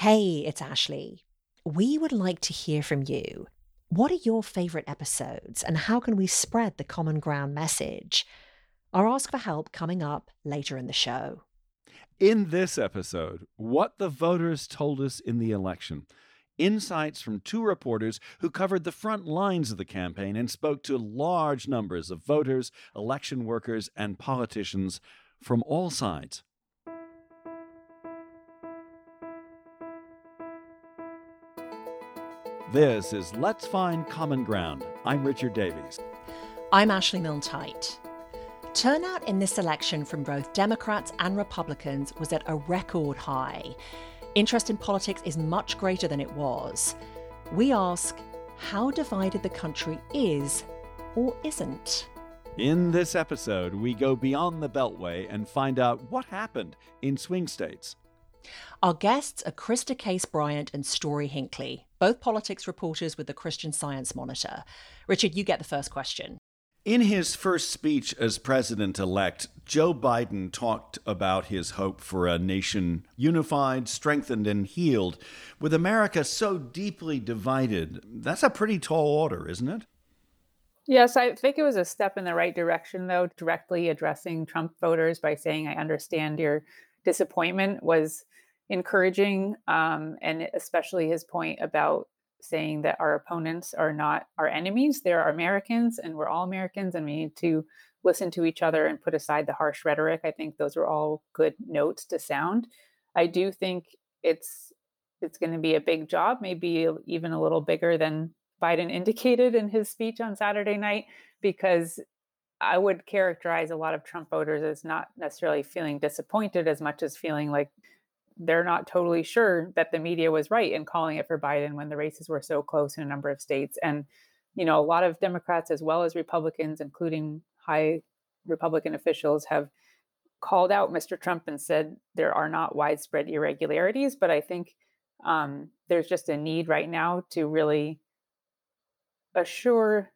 Hey, it's Ashley. We would like to hear from you. What are your favourite episodes and how can we spread the common ground message? Our Ask for Help coming up later in the show. In this episode, what the voters told us in the election. Insights from two reporters who covered the front lines of the campaign and spoke to large numbers of voters, election workers, and politicians from all sides. This is Let's Find Common Ground. I'm Richard Davies. I'm Ashley Milne Turnout in this election from both Democrats and Republicans was at a record high. Interest in politics is much greater than it was. We ask how divided the country is or isn't. In this episode, we go beyond the Beltway and find out what happened in swing states. Our guests are Christa Case Bryant and Story Hinckley, both politics reporters with the Christian Science Monitor. Richard, you get the first question. In his first speech as president elect, Joe Biden talked about his hope for a nation unified, strengthened, and healed. With America so deeply divided, that's a pretty tall order, isn't it? Yes, I think it was a step in the right direction, though, directly addressing Trump voters by saying, I understand your disappointment was encouraging, um, and especially his point about saying that our opponents are not our enemies; they're Americans, and we're all Americans, and we need to listen to each other and put aside the harsh rhetoric. I think those are all good notes to sound. I do think it's it's going to be a big job, maybe even a little bigger than Biden indicated in his speech on Saturday night, because I would characterize a lot of Trump voters as not necessarily feeling disappointed as much as feeling like they're not totally sure that the media was right in calling it for Biden when the races were so close in a number of states. And, you know, a lot of Democrats as well as Republicans, including high Republican officials, have called out Mr. Trump and said there are not widespread irregularities. But I think um, there's just a need right now to really assure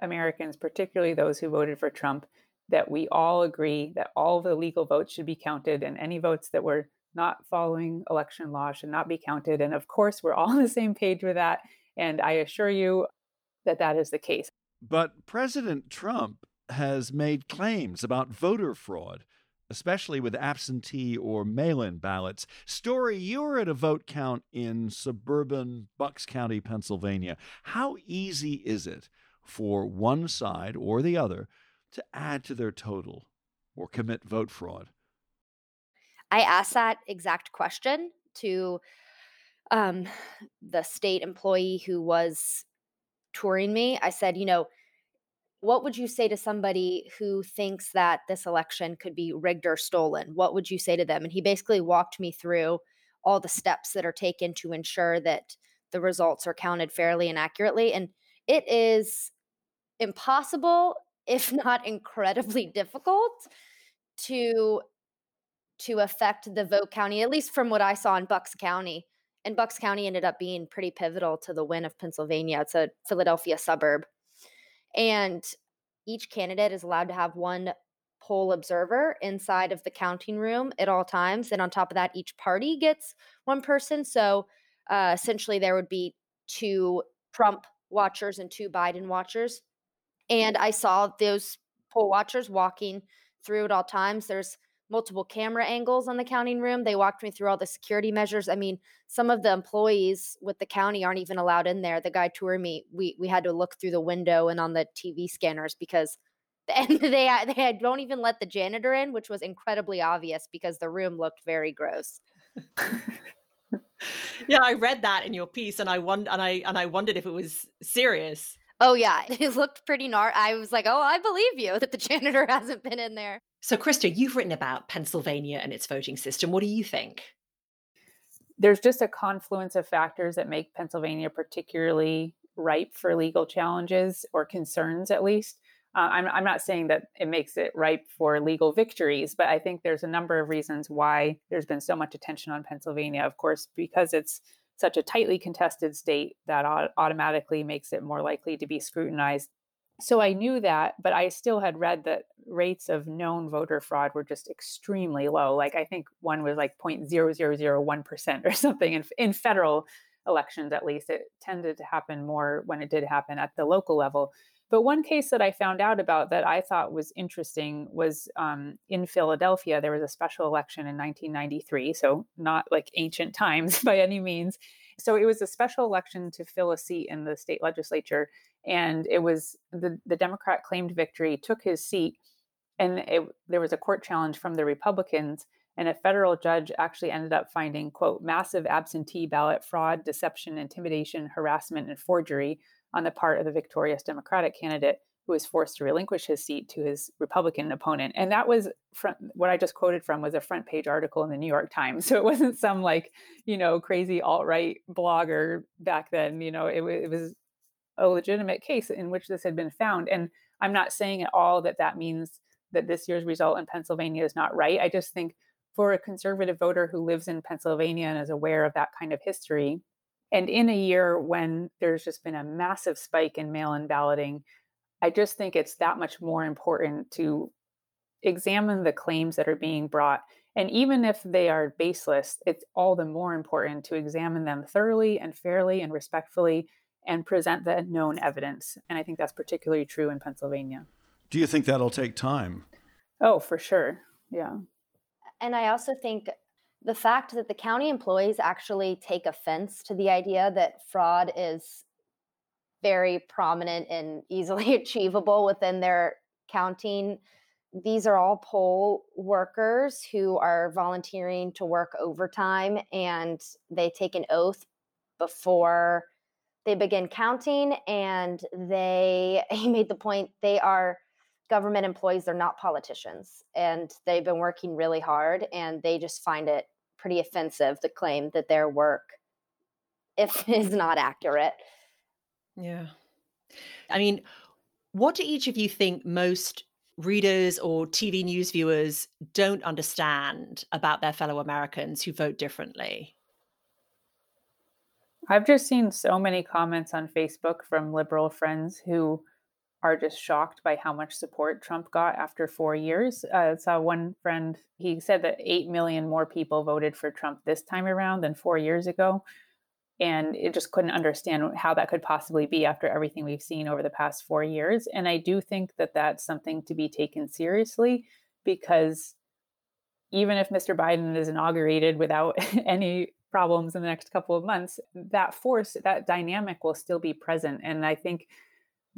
Americans, particularly those who voted for Trump, that we all agree that all the legal votes should be counted and any votes that were not following election law should not be counted. And of course, we're all on the same page with that. And I assure you that that is the case. But President Trump has made claims about voter fraud, especially with absentee or mail in ballots. Story, you were at a vote count in suburban Bucks County, Pennsylvania. How easy is it for one side or the other to add to their total or commit vote fraud? I asked that exact question to um, the state employee who was touring me. I said, you know, what would you say to somebody who thinks that this election could be rigged or stolen? What would you say to them? And he basically walked me through all the steps that are taken to ensure that the results are counted fairly and accurately. And it is impossible, if not incredibly difficult, to to affect the vote county, at least from what I saw in Bucks County. And Bucks County ended up being pretty pivotal to the win of Pennsylvania. It's a Philadelphia suburb. And each candidate is allowed to have one poll observer inside of the counting room at all times. And on top of that, each party gets one person. So uh, essentially, there would be two Trump watchers and two Biden watchers. And I saw those poll watchers walking through at all times. There's multiple camera angles on the counting room. They walked me through all the security measures. I mean, some of the employees with the county aren't even allowed in there. The guy touring me, we we had to look through the window and on the TV scanners because and they they don't even let the janitor in, which was incredibly obvious because the room looked very gross. yeah, I read that in your piece, and I won- and I and I wondered if it was serious. Oh yeah, it looked pretty gnar. I was like, oh, I believe you that the janitor hasn't been in there. So, Christa, you've written about Pennsylvania and its voting system. What do you think? There's just a confluence of factors that make Pennsylvania particularly ripe for legal challenges or concerns, at least. Uh, I'm, I'm not saying that it makes it ripe for legal victories, but I think there's a number of reasons why there's been so much attention on Pennsylvania. Of course, because it's such a tightly contested state that automatically makes it more likely to be scrutinized So I knew that, but I still had read that rates of known voter fraud were just extremely low. Like I think one was like 0.0001% or something in, in federal elections, at least. It tended to happen more when it did happen at the local level. But one case that I found out about that I thought was interesting was um, in Philadelphia. There was a special election in 1993, so not like ancient times by any means. So it was a special election to fill a seat in the state legislature, and it was the the Democrat claimed victory, took his seat, and it, there was a court challenge from the Republicans. And a federal judge actually ended up finding, quote, massive absentee ballot fraud, deception, intimidation, harassment, and forgery on the part of the victorious Democratic candidate who was forced to relinquish his seat to his Republican opponent. And that was what I just quoted from was a front page article in the New York Times. So it wasn't some like, you know, crazy alt right blogger back then. You know, it, it was a legitimate case in which this had been found. And I'm not saying at all that that means that this year's result in Pennsylvania is not right. I just think for a conservative voter who lives in Pennsylvania and is aware of that kind of history, and in a year when there's just been a massive spike in mail in balloting, I just think it's that much more important to examine the claims that are being brought. And even if they are baseless, it's all the more important to examine them thoroughly and fairly and respectfully and present the known evidence. And I think that's particularly true in Pennsylvania. Do you think that'll take time? Oh, for sure. Yeah. And I also think the fact that the county employees actually take offense to the idea that fraud is very prominent and easily achievable within their counting these are all poll workers who are volunteering to work overtime and they take an oath before they begin counting and they he made the point they are government employees they're not politicians and they've been working really hard and they just find it pretty offensive to claim that their work if is not accurate. Yeah. I mean what do each of you think most readers or tv news viewers don't understand about their fellow americans who vote differently? I've just seen so many comments on facebook from liberal friends who are just shocked by how much support Trump got after four years. Uh, I saw one friend, he said that 8 million more people voted for Trump this time around than four years ago. And it just couldn't understand how that could possibly be after everything we've seen over the past four years. And I do think that that's something to be taken seriously because even if Mr. Biden is inaugurated without any problems in the next couple of months, that force, that dynamic will still be present. And I think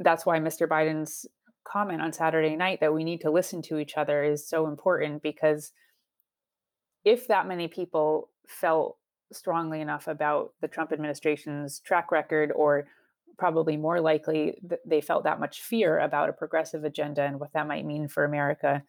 that's why Mr. Biden's comment on Saturday night that we need to listen to each other is so important because if that many people felt strongly enough about the Trump administration's track record, or probably more likely, they felt that much fear about a progressive agenda and what that might mean for America,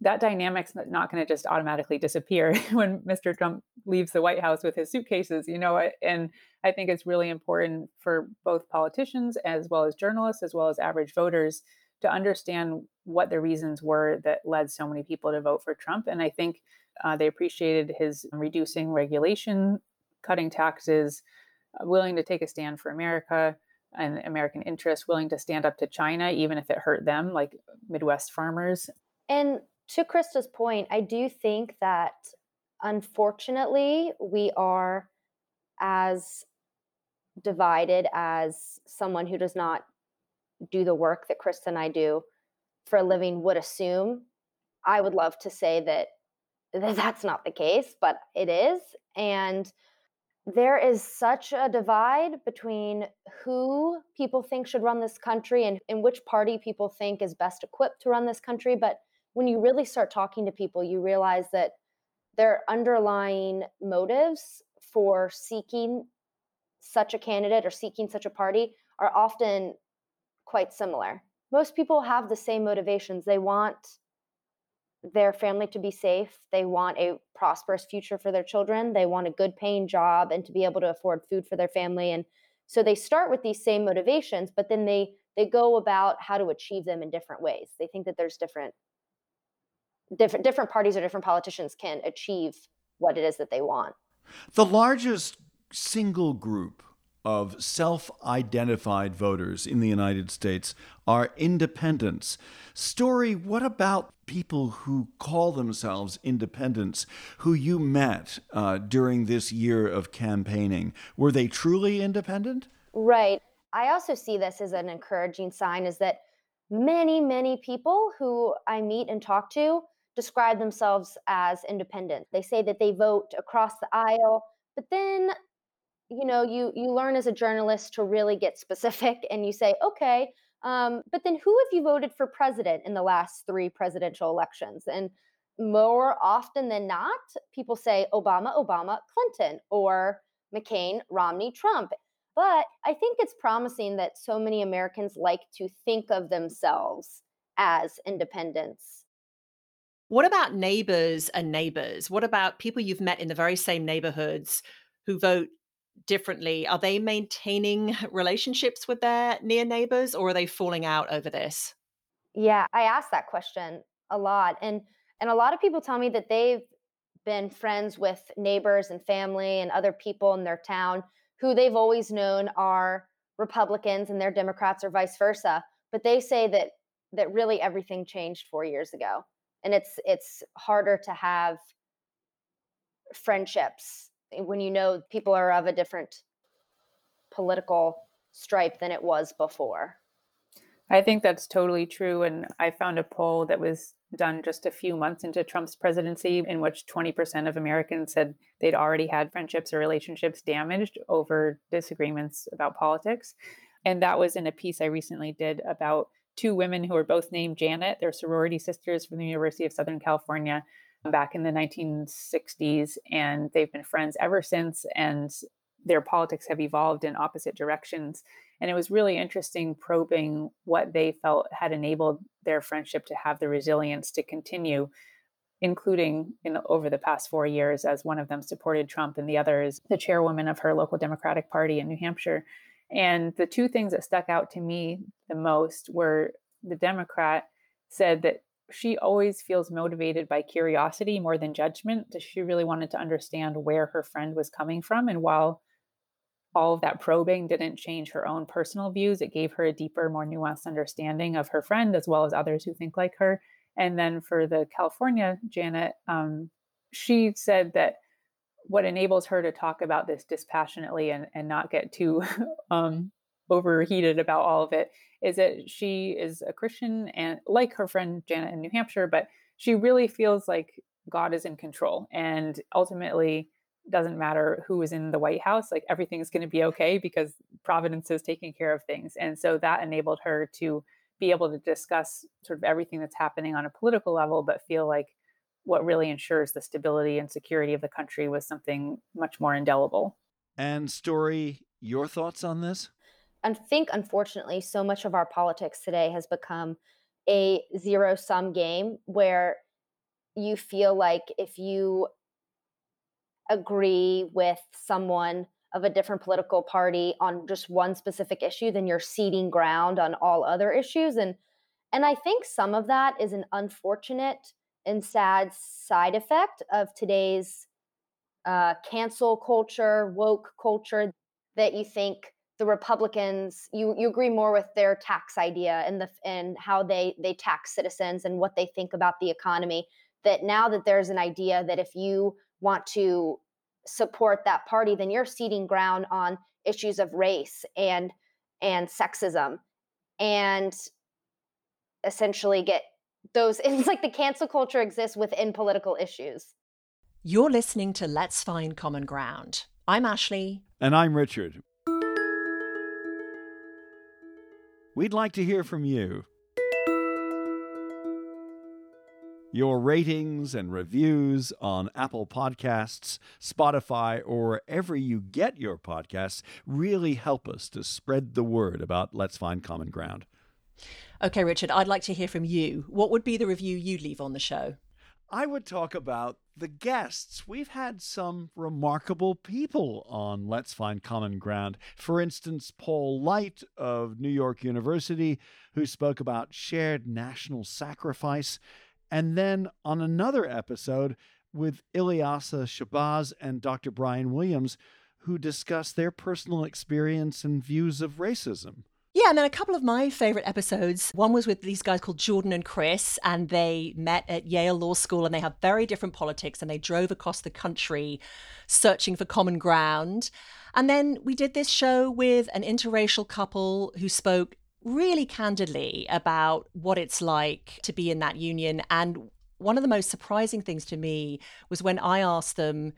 that dynamic's not going to just automatically disappear when Mr. Trump leaves the White House with his suitcases, you know. And I think it's really important for both politicians as well as journalists, as well as average voters, to understand what the reasons were that led so many people to vote for Trump. And I think uh, they appreciated his reducing regulation, cutting taxes, uh, willing to take a stand for America and American interests, willing to stand up to China, even if it hurt them, like Midwest farmers. And to Christa's point, I do think that unfortunately we are as divided as someone who does not do the work that Christa and I do for a living would assume. I would love to say that, that that's not the case, but it is. And there is such a divide between who people think should run this country and in which party people think is best equipped to run this country. But when you really start talking to people, you realize that their underlying motives for seeking such a candidate or seeking such a party are often quite similar. Most people have the same motivations. They want their family to be safe. They want a prosperous future for their children. They want a good paying job and to be able to afford food for their family. And so they start with these same motivations, but then they they go about how to achieve them in different ways. They think that there's different different different parties or different politicians can achieve what it is that they want. The largest single group of self identified voters in the United States are independents. Story, what about people who call themselves independents who you met uh, during this year of campaigning? Were they truly independent? Right. I also see this as an encouraging sign is that many, many people who I meet and talk to describe themselves as independent. They say that they vote across the aisle, but then you know you you learn as a journalist to really get specific and you say okay um, but then who have you voted for president in the last three presidential elections and more often than not people say obama obama clinton or mccain romney trump but I think it's promising that so many Americans like to think of themselves as independents. What about neighbors and neighbors? What about people you've met in the very same neighborhoods who vote differently? Are they maintaining relationships with their near neighbors or are they falling out over this? Yeah, I ask that question a lot. And and a lot of people tell me that they've been friends with neighbors and family and other people in their town who they've always known are Republicans and they're Democrats or vice versa. But they say that that really everything changed four years ago. And it's it's harder to have friendships eh, when you know people are of a different political stripe than it was before. I think that's totally true. And I found a poll that was done just a few months into Trump's presidency, in which 20% of Americans said they'd already had friendships or relationships damaged over disagreements about politics. And that was in a piece I recently did about two women who are both named Janet. They're sorority sisters from the University of Southern California back in the 1960s. And they've been friends ever since. And their politics have evolved in opposite directions. And it was really interesting probing what they felt had enabled their friendship to have the resilience to continue, including in over the past four years, as one of them supported Trump and the other is the chairwoman of her local Democratic Party in New Hampshire. And the two things that stuck out to me the most were the Democrat said that she always feels motivated by curiosity more than judgment. She really wanted to understand where her friend was coming from. And while all of that probing didn't change her own personal views. It gave her a deeper, more nuanced understanding of her friend as well as others who think like her. And then for the California Janet, um, she said that what enables her to talk about this dispassionately and, and not get too um, overheated about all of it is that she is a Christian and like her friend Janet in New Hampshire, but she really feels like God is in control. And ultimately, doesn't matter who is in the White House, like everything's going to be okay because Providence is taking care of things. And so that enabled her to be able to discuss sort of everything that's happening on a political level, but feel like what really ensures the stability and security of the country was something much more indelible. And Story, your thoughts on this? I think, unfortunately, so much of our politics today has become a zero sum game where you feel like if you agree with someone of a different political party on just one specific issue then you're ceding ground on all other issues and and i think some of that is an unfortunate and sad side effect of today's uh, cancel culture woke culture that you think the republicans you you agree more with their tax idea and the and how they they tax citizens and what they think about the economy that now that there's an idea that if you want to support that party, then you're ceding ground on issues of race and and sexism and essentially get those it's like the cancel culture exists within political issues. You're listening to Let's Find Common Ground. I'm Ashley. And I'm Richard. We'd like to hear from you. Your ratings and reviews on Apple Podcasts, Spotify, or wherever you get your podcasts really help us to spread the word about Let's Find Common Ground. Okay, Richard, I'd like to hear from you. What would be the review you'd leave on the show? I would talk about the guests. We've had some remarkable people on Let's Find Common Ground. For instance, Paul Light of New York University, who spoke about shared national sacrifice and then on another episode with Ilyasah Shabazz and Dr. Brian Williams, who discussed their personal experience and views of racism. Yeah, and then a couple of my favorite episodes. One was with these guys called Jordan and Chris, and they met at Yale Law School and they have very different politics and they drove across the country searching for common ground. And then we did this show with an interracial couple who spoke really candidly about what it's like to be in that union. And one of the most surprising things to me was when I asked them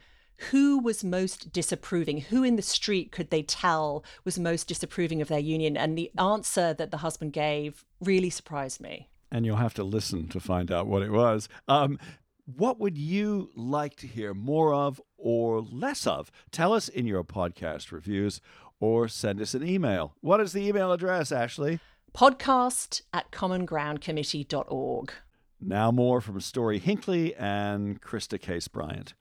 who was most disapproving? Who in the street could they tell was most disapproving of their union? And the answer that the husband gave really surprised me. And you'll have to listen to find out what it was. Um, what would you like to hear more of or less of? Tell us in your podcast reviews or send us an email. What is the email address, Ashley? Podcast at commongroundcommittee.org. Now, more from Story Hinckley and Christa Case Bryant.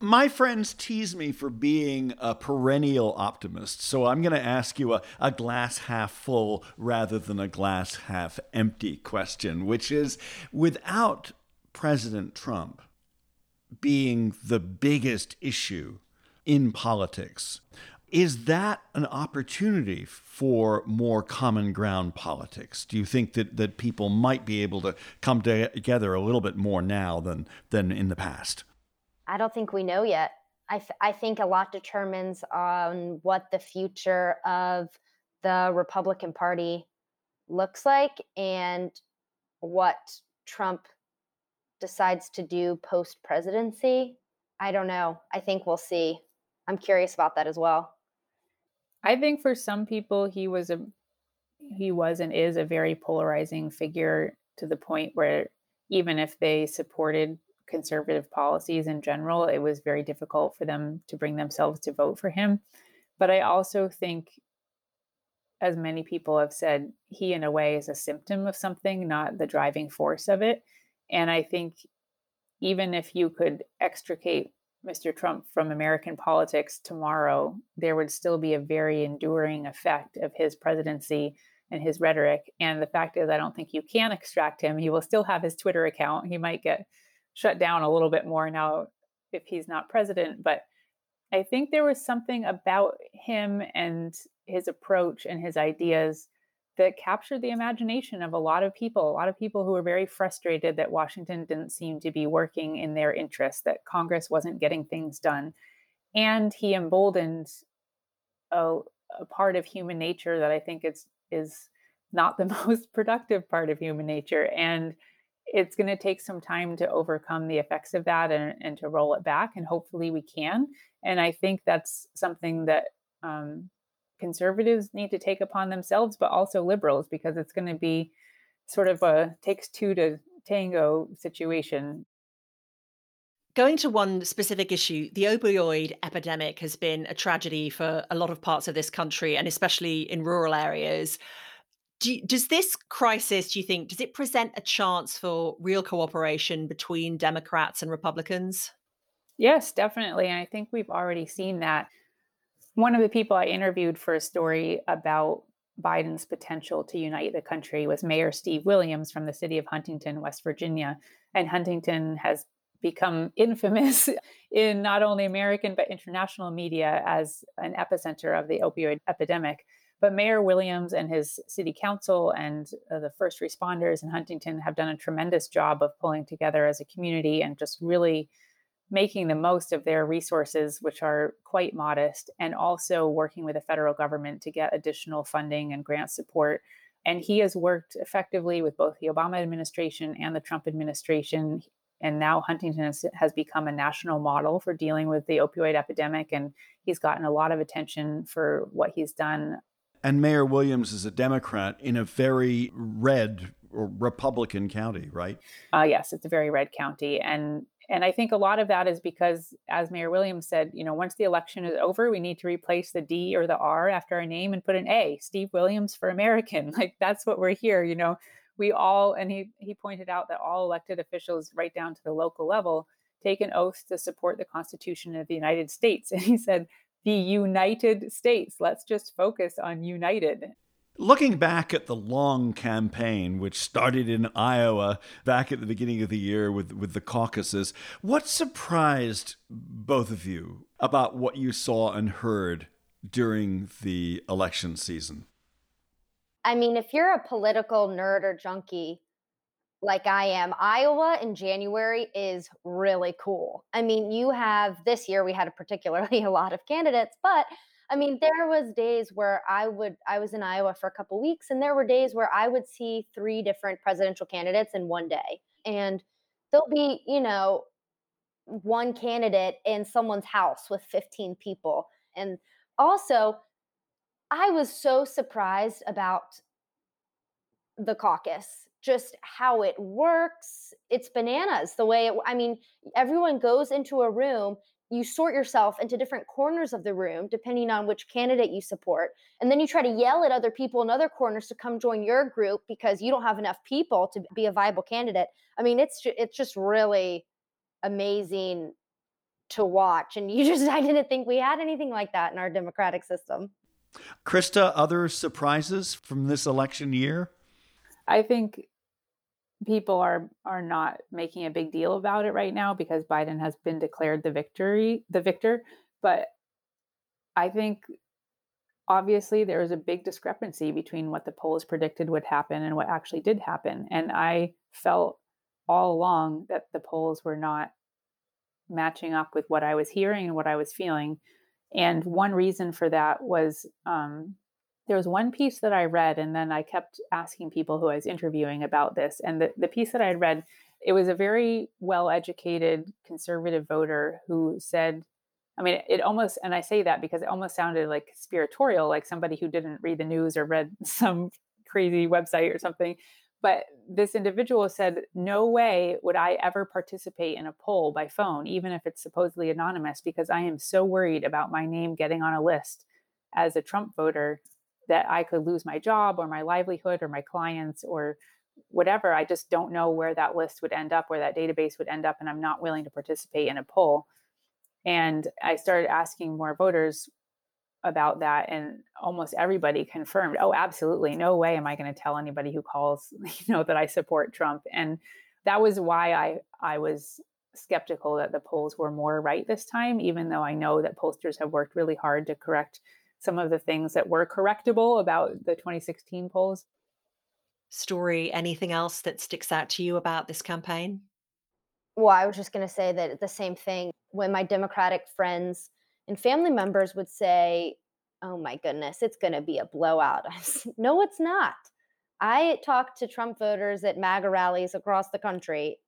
My friends tease me for being a perennial optimist, so I'm going to ask you a, a glass half full rather than a glass half empty question, which is without President Trump being the biggest issue in politics, is that an opportunity for more common ground politics? Do you think that, that people might be able to come together a little bit more now than, than in the past? I don't think we know yet. I, th- I think a lot determines on what the future of the Republican Party looks like and what Trump decides to do post presidency. I don't know. I think we'll see. I'm curious about that as well. I think for some people he was a he was and is a very polarizing figure to the point where even if they supported conservative policies in general, it was very difficult for them to bring themselves to vote for him. But I also think, as many people have said, he in a way is a symptom of something, not the driving force of it. And I think even if you could extricate Mr. Trump from American politics tomorrow, there would still be a very enduring effect of his presidency and his rhetoric. And the fact is, I don't think you can extract him. He will still have his Twitter account. He might get shut down a little bit more now if he's not president. But I think there was something about him and his approach and his ideas that captured the imagination of a lot of people, a lot of people who were very frustrated that Washington didn't seem to be working in their interest, that Congress wasn't getting things done. And he emboldened a, a part of human nature that I think is is not the most productive part of human nature. And it's going to take some time to overcome the effects of that and, and to roll it back. And hopefully we can. And I think that's something that um, conservatives need to take upon themselves, but also liberals, because it's going to be sort of a takes two to tango situation. Going to one specific issue, the opioid epidemic has been a tragedy for a lot of parts of this country and especially in rural areas. Do, does this crisis, do you think, does it present a chance for real cooperation between Democrats and Republicans? Yes, definitely. And I think we've already seen that. One of the people I interviewed for a story about Biden's potential to unite the country was Mayor Steve Williams from the city of Huntington, West Virginia. And Huntington has become infamous in not only American but international media as an epicenter of the opioid epidemic. But Mayor Williams and his city council and uh, the first responders in Huntington have done a tremendous job of pulling together as a community and just really making the most of their resources, which are quite modest, and also working with the federal government to get additional funding and grant support. And he has worked effectively with both the Obama administration and the Trump administration. And now Huntington has, has become a national model for dealing with the opioid epidemic. And he's gotten a lot of attention for what he's done and Mayor Williams is a Democrat in a very red or Republican county, right? Uh, yes, it's a very red county, and and I think a lot of that is because, as Mayor Williams said, you know, once the election is over, we need to replace the D or the R after our name and put an A, Steve Williams for American. Like that's what we're here. You know, we all, and he he pointed out that all elected officials, right down to the local level, take an oath to support the Constitution of the United States. And he said the United States. Let's just focus on united. Looking back at the long campaign, which started in Iowa back at the beginning of the year with, with the caucuses, what surprised both of you about what you saw and heard during the election season? I mean, if you're a political nerd or junkie like I am, Iowa in January is really cool. I mean, you have this year, we had a particularly a lot of candidates, but I mean, there was days where I would I was in Iowa for a couple weeks and there were days where I would see three different presidential candidates in one day. And there'll be, you know, one candidate in someone's house with 15 people. And also, I was so surprised about the caucus, just how it works. It's bananas the way it, I mean, everyone goes into a room you sort yourself into different corners of the room depending on which candidate you support and then you try to yell at other people in other corners to come join your group because you don't have enough people to be a viable candidate i mean it's it's just really amazing to watch and you just i didn't think we had anything like that in our democratic system christa other surprises from this election year i think people are are not making a big deal about it right now because Biden has been declared the victory the victor but I think obviously there is a big discrepancy between what the polls predicted would happen and what actually did happen and I felt all along that the polls were not matching up with what I was hearing and what I was feeling and one reason for that was um, there was one piece that I read, and then I kept asking people who I was interviewing about this. And the, the piece that I had read, it was a very well educated conservative voter who said, I mean, it almost, and I say that because it almost sounded like conspiratorial, like somebody who didn't read the news or read some crazy website or something. But this individual said, No way would I ever participate in a poll by phone, even if it's supposedly anonymous, because I am so worried about my name getting on a list as a Trump voter that I could lose my job or my livelihood or my clients or whatever. I just don't know where that list would end up, where that database would end up, and I'm not willing to participate in a poll. And I started asking more voters about that, and almost everybody confirmed, "Oh, absolutely, no way am I going to tell anybody who calls, you know, that I support Trump." And that was why I I was skeptical that the polls were more right this time, even though I know that pollsters have worked really hard to correct some of the things that were correctable about the 2016 polls. Story, anything else that sticks out to you about this campaign? Well, I was just going to say that the same thing when my Democratic friends and family members would say, Oh my goodness, it's going to be a blowout. no, it's not. I talked to Trump voters at MAGA rallies across the country,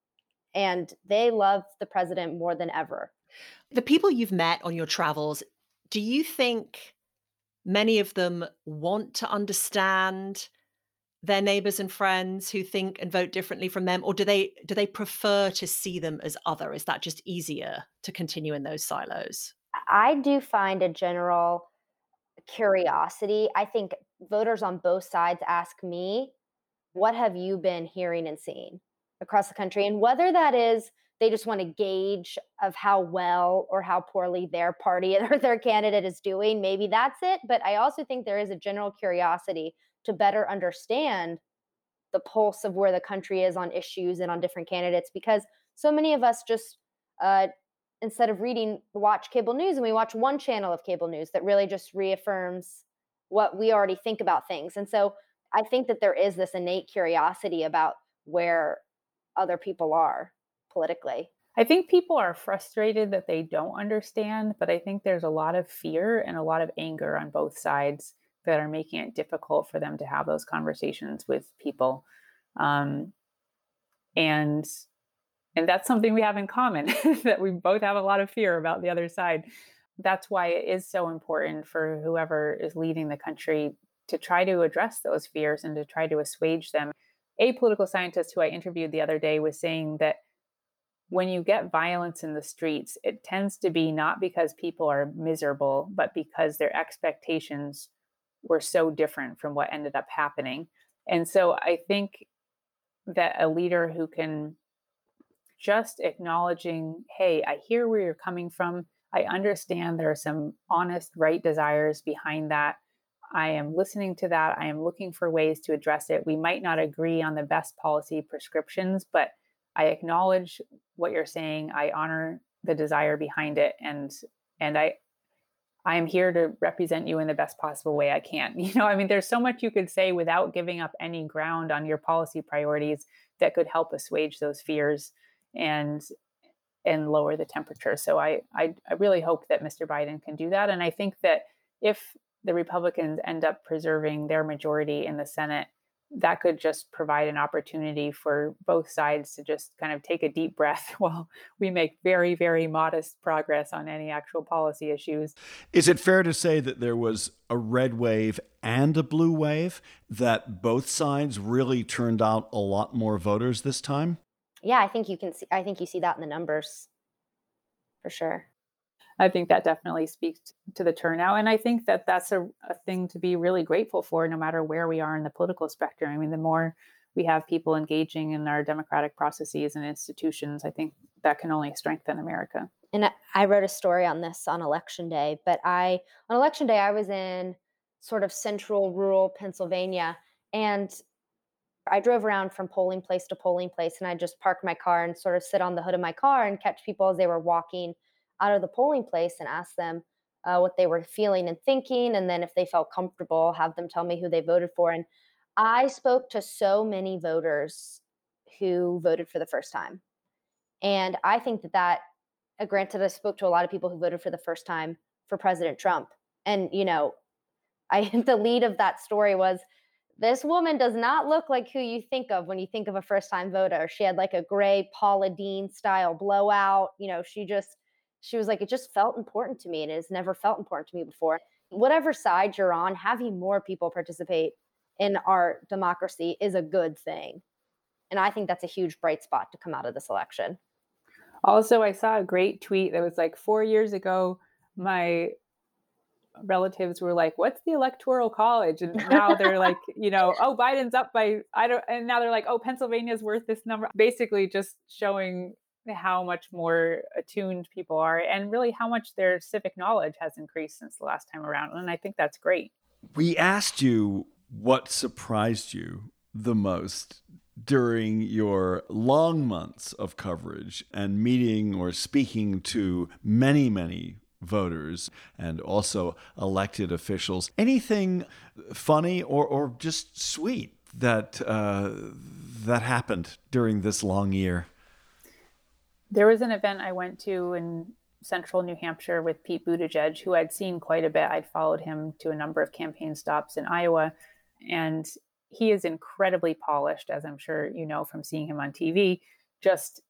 and they love the president more than ever. The people you've met on your travels, do you think many of them want to understand their neighbors and friends who think and vote differently from them or do they do they prefer to see them as other? Is that just easier to continue in those silos? I do find a general curiosity. I think voters on both sides ask me what have you been hearing and seeing across the country? And whether that is they just want to gauge of how well or how poorly their party or their candidate is doing maybe that's it but i also think there is a general curiosity to better understand the pulse of where the country is on issues and on different candidates because so many of us just uh, instead of reading watch cable news and we watch one channel of cable news that really just reaffirms what we already think about things and so i think that there is this innate curiosity about where other people are politically. I think people are frustrated that they don't understand, but I think there's a lot of fear and a lot of anger on both sides that are making it difficult for them to have those conversations with people. Um, and and that's something we have in common that we both have a lot of fear about the other side. That's why it is so important for whoever is leading the country to try to address those fears and to try to assuage them. A political scientist who I interviewed the other day was saying that when you get violence in the streets, it tends to be not because people are miserable, but because their expectations were so different from what ended up happening. And so I think that a leader who can just acknowledging, hey, I hear where you're coming from. I understand there are some honest, right desires behind that. I am listening to that. I am looking for ways to address it. We might not agree on the best policy prescriptions, but I acknowledge what you're saying. I honor the desire behind it and and I I am here to represent you in the best possible way I can. You know, I mean there's so much you could say without giving up any ground on your policy priorities that could help assuage those fears and and lower the temperature. So I, I I really hope that Mr. Biden can do that and I think that if the Republicans end up preserving their majority in the Senate, that could just provide an opportunity for both sides to just kind of take a deep breath while we make very, very modest progress on any actual policy issues. Is it fair to say that there was a red wave and a blue wave, that both sides really turned out a lot more voters this time? Yeah, I think you can see, I think you see that in the numbers for sure. I think that definitely speaks to the turnout. And I think that that's a, a thing to be really grateful for, no matter where we are in the political spectrum. I mean, the more we have people engaging in our democratic processes and institutions, I think that can only strengthen America. And I wrote a story on this on election day, but I, on election day, I was in sort of central rural Pennsylvania and I drove around from polling place to polling place and I just parked my car and sort of sit on the hood of my car and catch people as they were walking out of the polling place and ask them uh, what they were feeling and thinking. And then if they felt comfortable, have them tell me who they voted for. And I spoke to so many voters who voted for the first time. And I think that that, uh, granted, I spoke to a lot of people who voted for the first time for President Trump. And, you know, I the lead of that story was this woman does not look like who you think of when you think of a first time voter. She had like a gray Paula Deen style blowout. You know, she just she was like, it just felt important to me and it has never felt important to me before. Whatever side you're on, having more people participate in our democracy is a good thing. And I think that's a huge bright spot to come out of this election. Also, I saw a great tweet that was like four years ago, my relatives were like, What's the electoral college? And now they're like, you know, oh, Biden's up by I don't and now they're like, oh, Pennsylvania's worth this number. Basically just showing how much more attuned people are and really how much their civic knowledge has increased since the last time around. And I think that's great. We asked you what surprised you the most during your long months of coverage and meeting or speaking to many, many voters and also elected officials. Anything funny or, or just sweet that uh, that happened during this long year? There was an event I went to in central New Hampshire with Pete Buttigieg, who I'd seen quite a bit. I'd followed him to a number of campaign stops in Iowa. And he is incredibly polished, as I'm sure you know from seeing him on TV. Just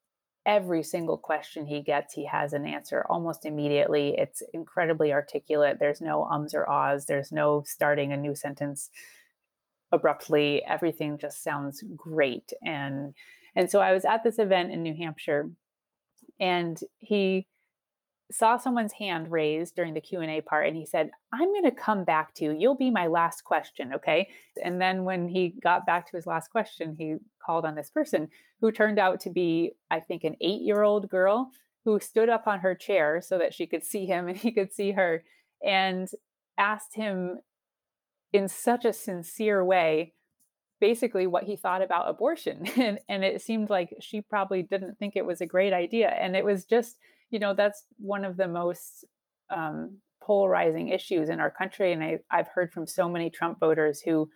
every single question he gets, he has an answer almost immediately. It's incredibly articulate. There's no ums or ahs, there's no starting a new sentence abruptly. Everything just sounds great. And and so I was at this event in New Hampshire and he saw someone's hand raised during the q&a part and he said i'm going to come back to you. You'll be my last question okay? And then when he got back to his last question he called on this person who turned out to be i think an eight year old girl who stood up on her chair so that she could see him and he could see her and asked him in such a sincere way basically what he thought about abortion and, and it seemed like she probably didn't think it was a great idea and it was just you know that's one of the most um, polarizing issues in our country and I, i've heard from so many trump voters who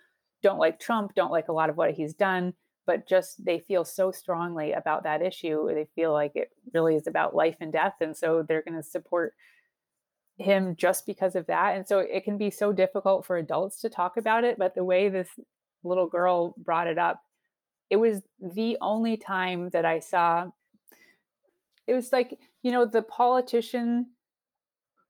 don't like trump don't like a lot of what he's done but just they feel so strongly about that issue they feel like it really is about life and death and so they're going to support him just because of that and so it can be so difficult for adults to talk about it but the way this little girl brought it up, it was the only time that I saw it was like, you know, the politician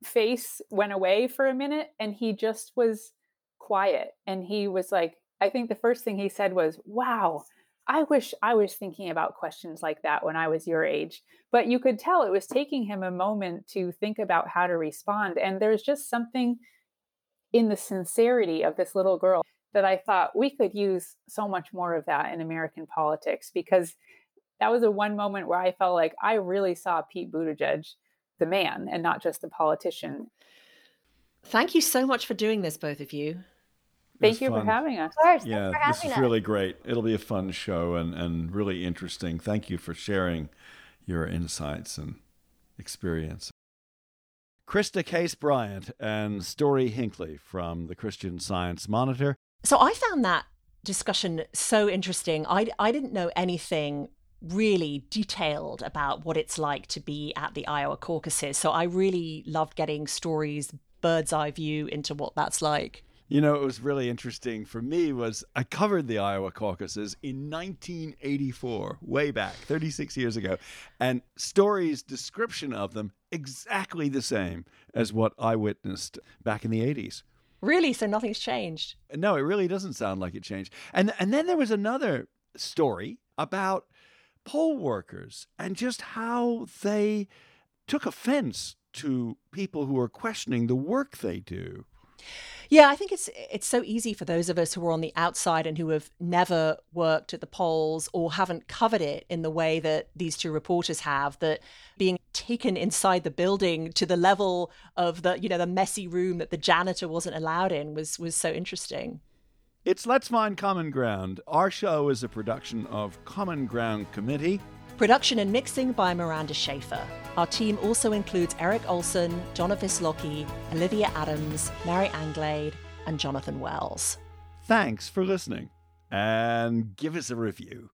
face went away for a minute and he just was quiet and he was like I think the first thing he said was, "Wow, I wish I was thinking about questions like that when I was your age." But you could tell it was taking him a moment to think about how to respond and there's just something in the sincerity of this little girl that I thought we could use so much more of that in American politics because that was a one moment where I felt like I really saw Pete Buttigieg, the man, and not just the politician. Thank you so much for doing this, both of you. Thank you fun. for having us. Of course. Yeah, this is us. really great. It'll be a fun show and, and really interesting. Thank you for sharing your insights and experience. Christa Case Bryant and Story Hinckley from the Christian Science Monitor. So I found that discussion so interesting. I, I didn't know anything really detailed about what it's like to be at the Iowa caucuses. So I really loved getting stories, bird's eye view into what that's like. You know, it was really interesting for me was I covered the Iowa caucuses in 1984, way back, 36 years ago, and Story's description of them exactly the same as what I witnessed back in the 80s. Really? So nothing's changed? No, it really doesn't sound like it changed. And and then there was another story about poll workers and just how they took offense to people who are questioning the work they do. Yeah, I think it's it's so easy for those of us who are on the outside and who have never worked at the polls or haven't covered it in the way that these two reporters have that being taken inside the building to the level of the you know the messy room that the janitor wasn't allowed in was was so interesting. It's Let's Find Common Ground. Our show is a production of Common Ground Committee. Production and mixing by Miranda Schaefer. Our team also includes Eric Olson, Donna Vislocki, Olivia Adams, Mary Anglade, and Jonathan Wells. Thanks for listening, and give us a review.